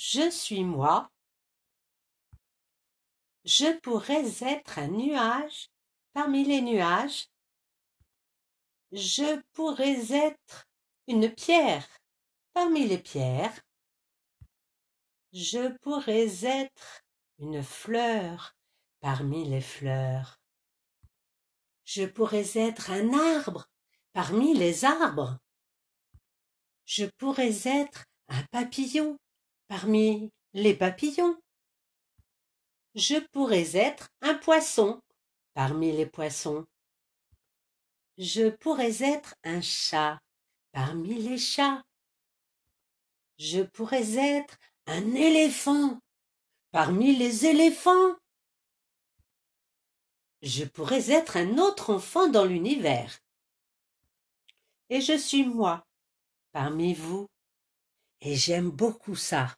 Je suis moi. Je pourrais être un nuage parmi les nuages. Je pourrais être une pierre parmi les pierres. Je pourrais être une fleur parmi les fleurs. Je pourrais être un arbre parmi les arbres. Je pourrais être un papillon parmi les papillons. Je pourrais être un poisson parmi les poissons. Je pourrais être un chat parmi les chats. Je pourrais être un éléphant parmi les éléphants. Je pourrais être un autre enfant dans l'univers. Et je suis moi parmi vous. Et j'aime beaucoup ça.